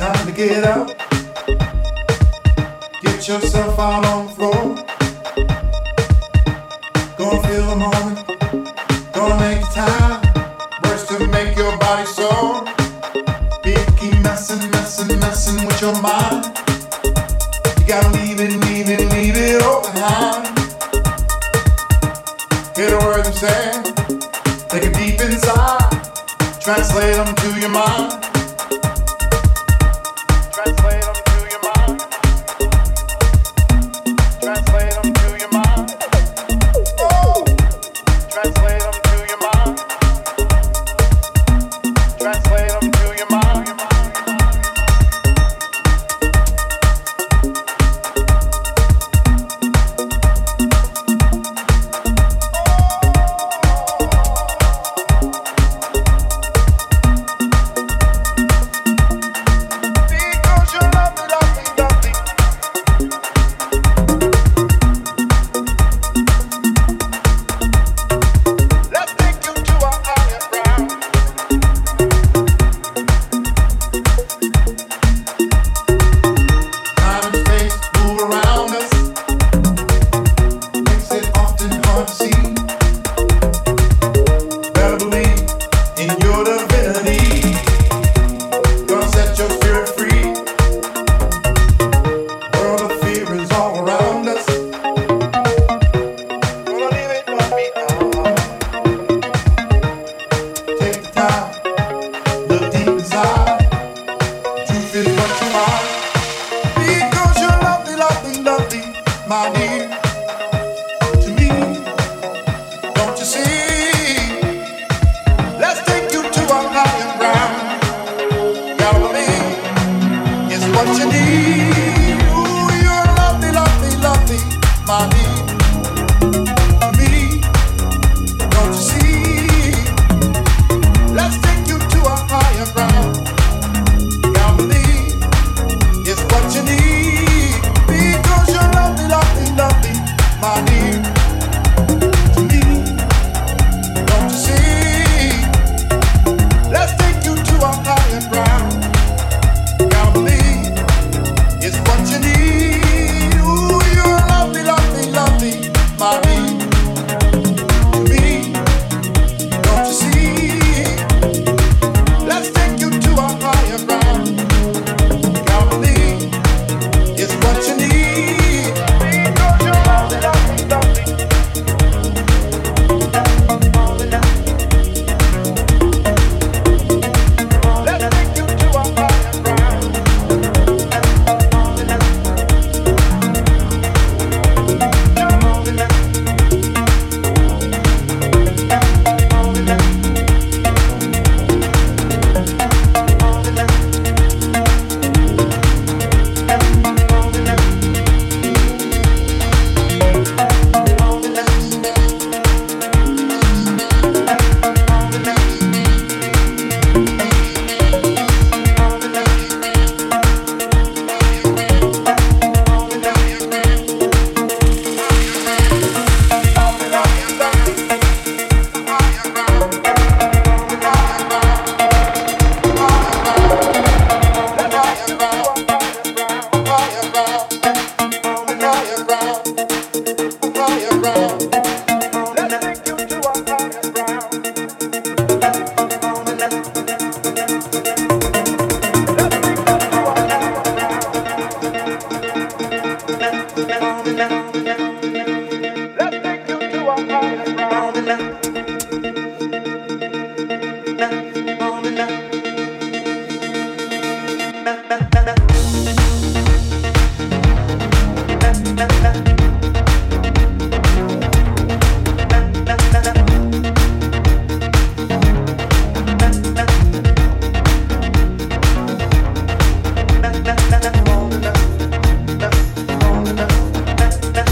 Time to get up. Get yourself out on the floor. Go and feel the moment. Gonna make the time. Words to make your body sore. People keep messing, messing, messing with your mind. You gotta leave it, leave it, leave it all behind. Hear the words I'm saying. Take it deep inside. Translate them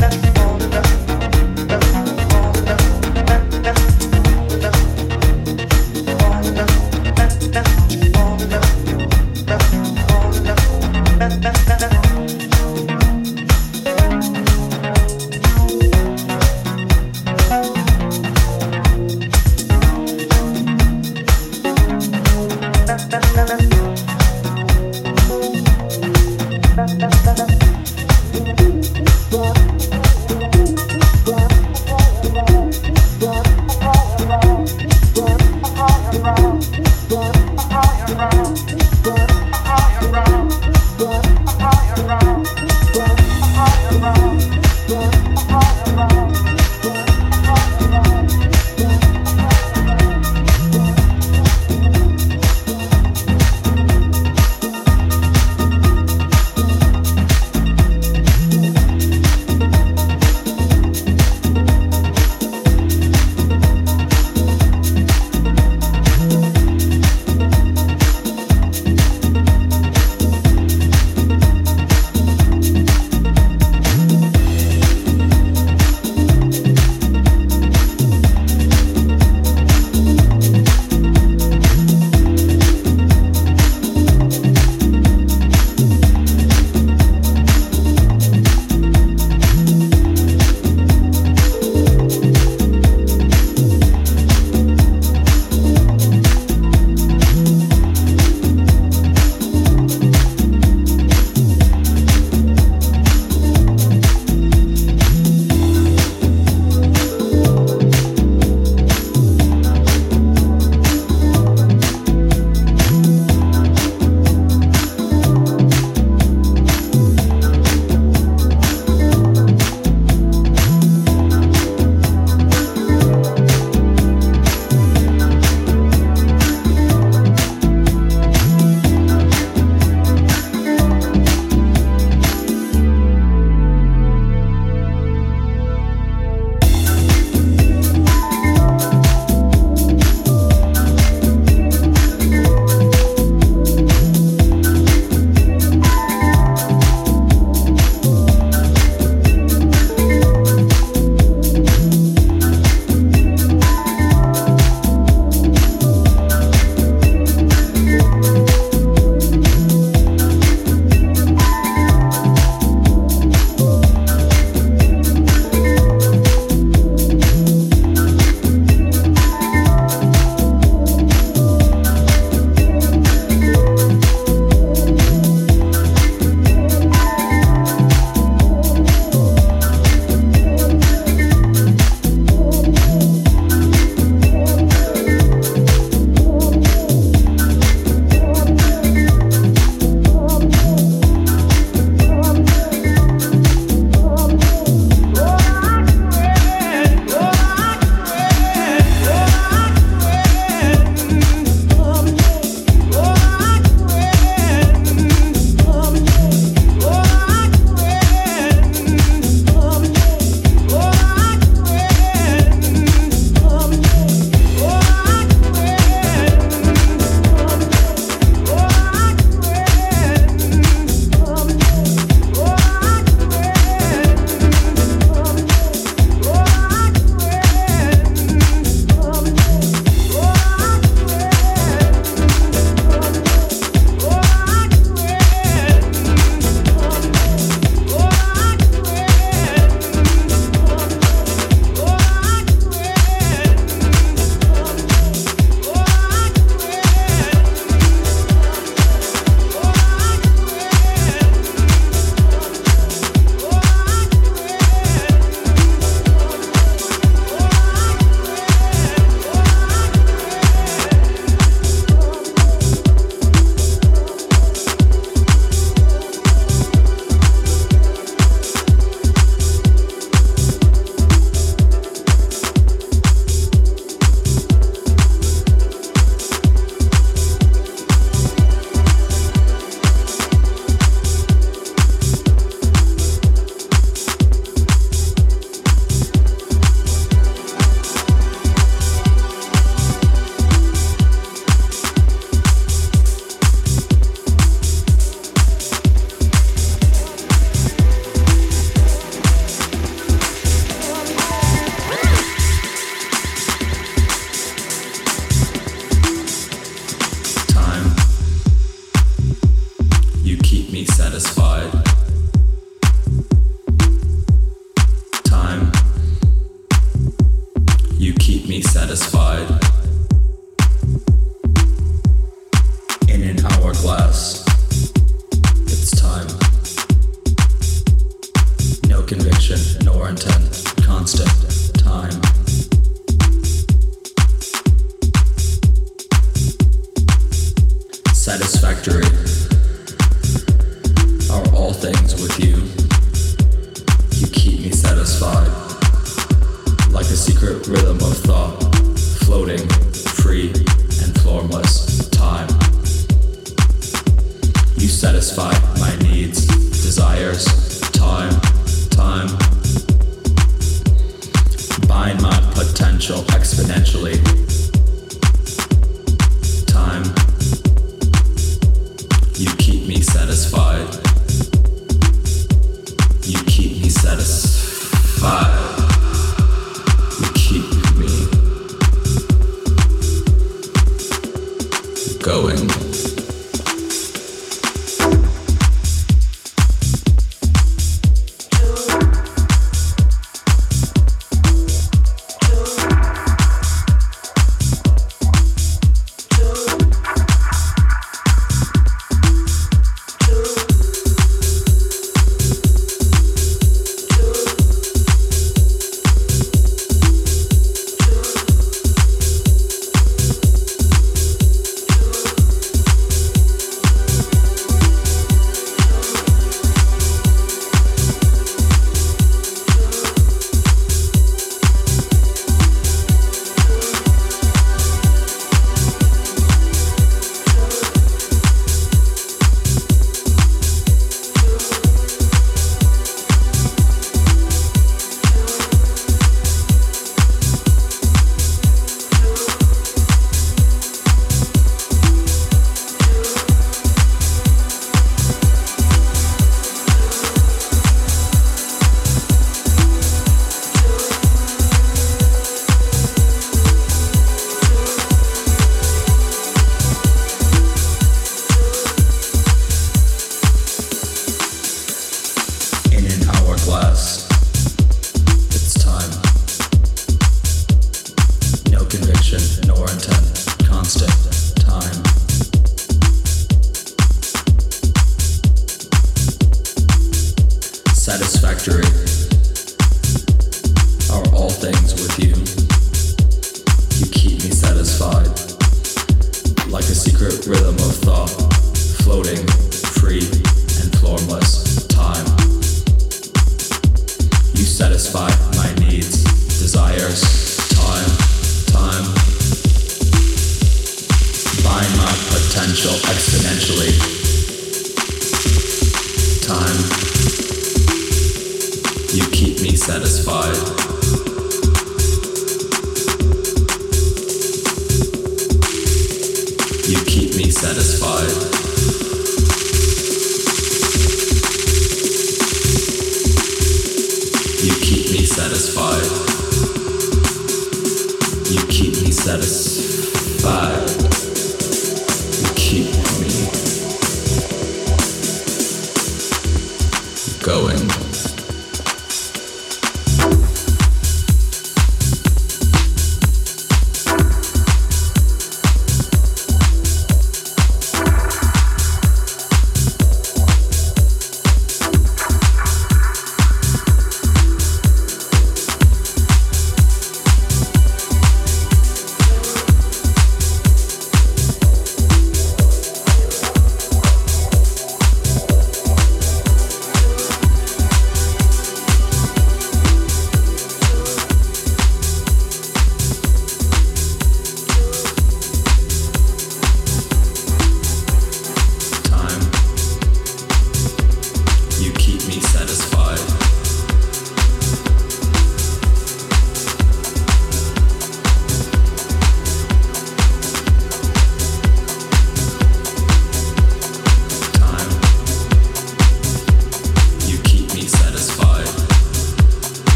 that on the dust.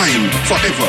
time for everything.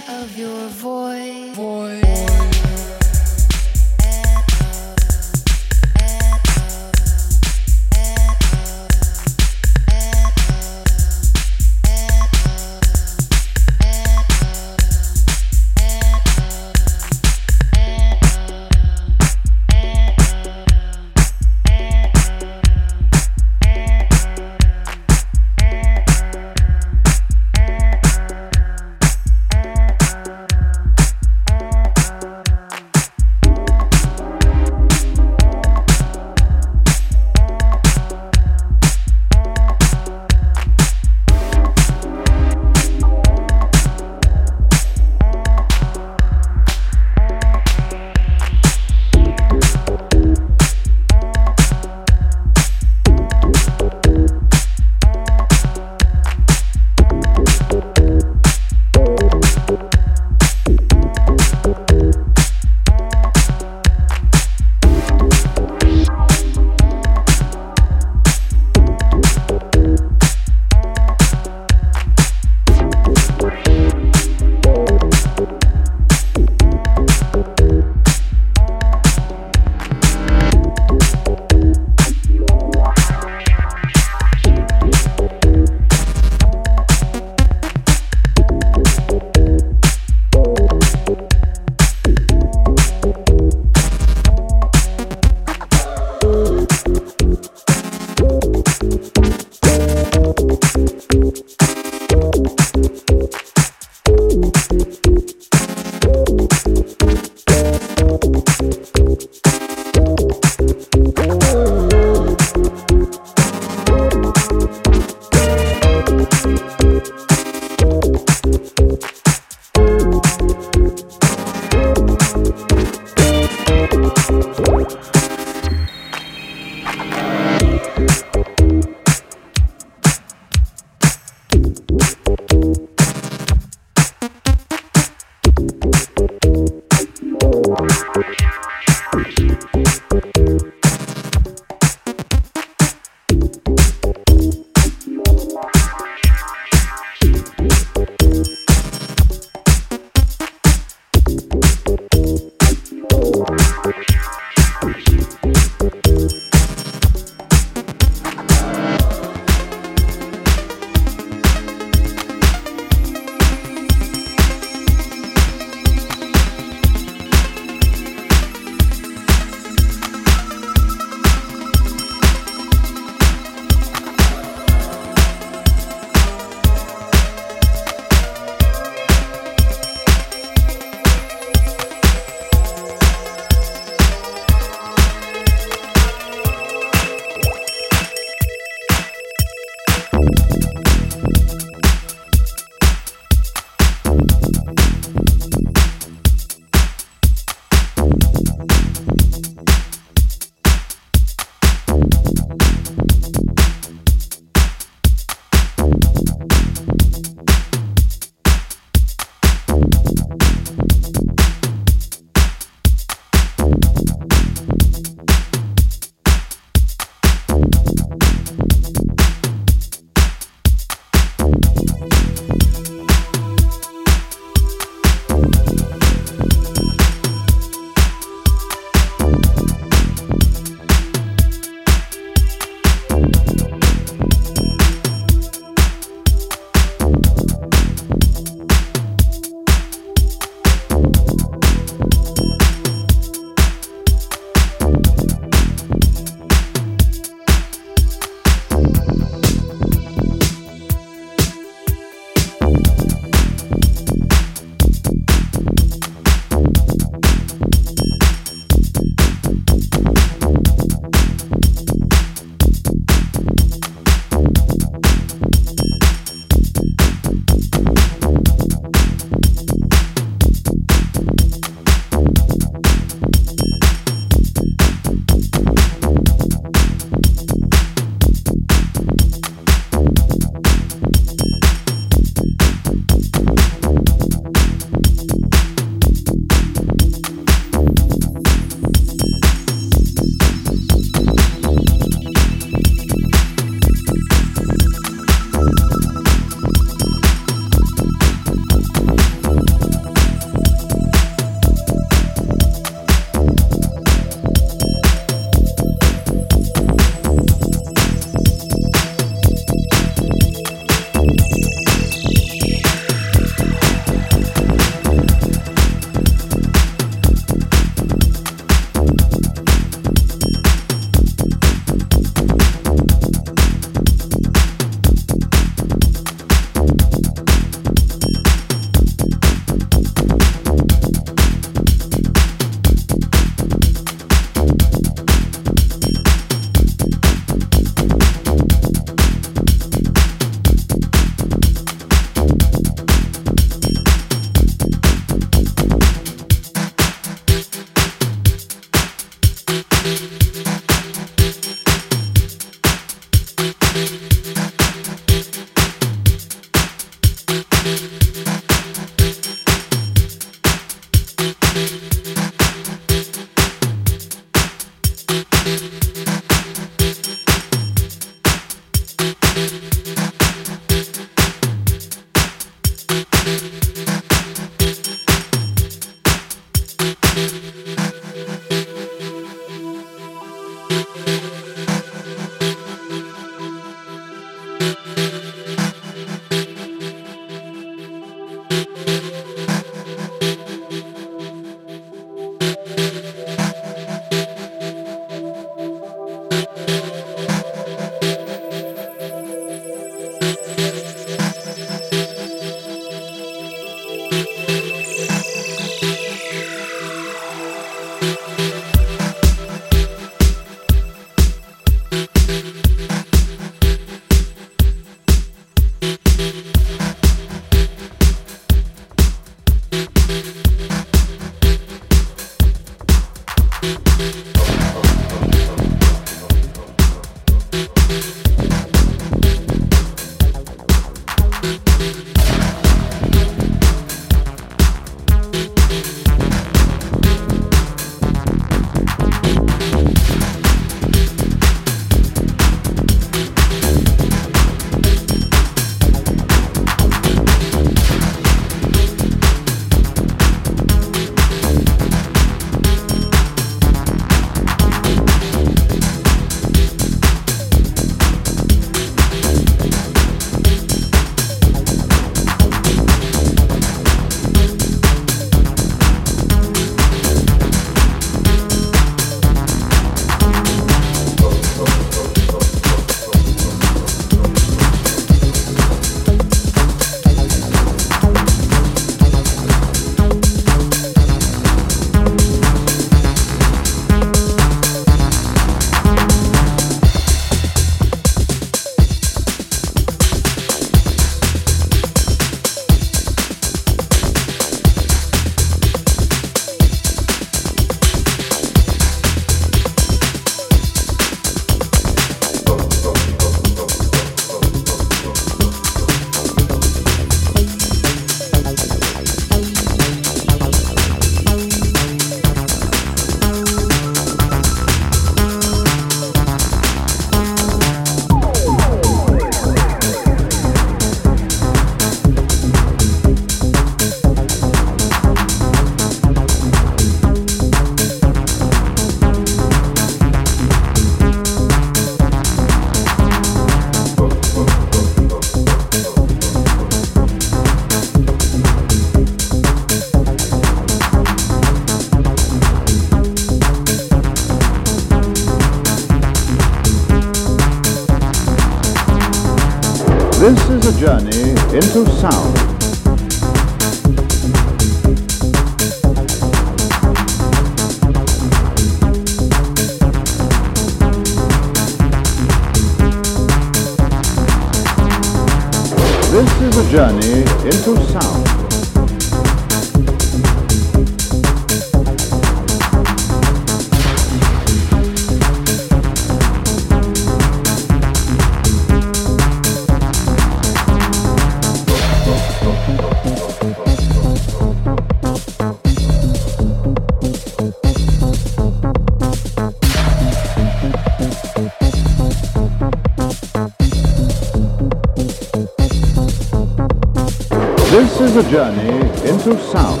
A journey into sound.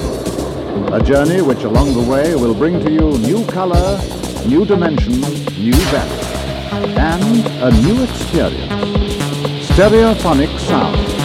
A journey which along the way will bring to you new color, new dimension, new value, and a new experience. Stereophonic sound.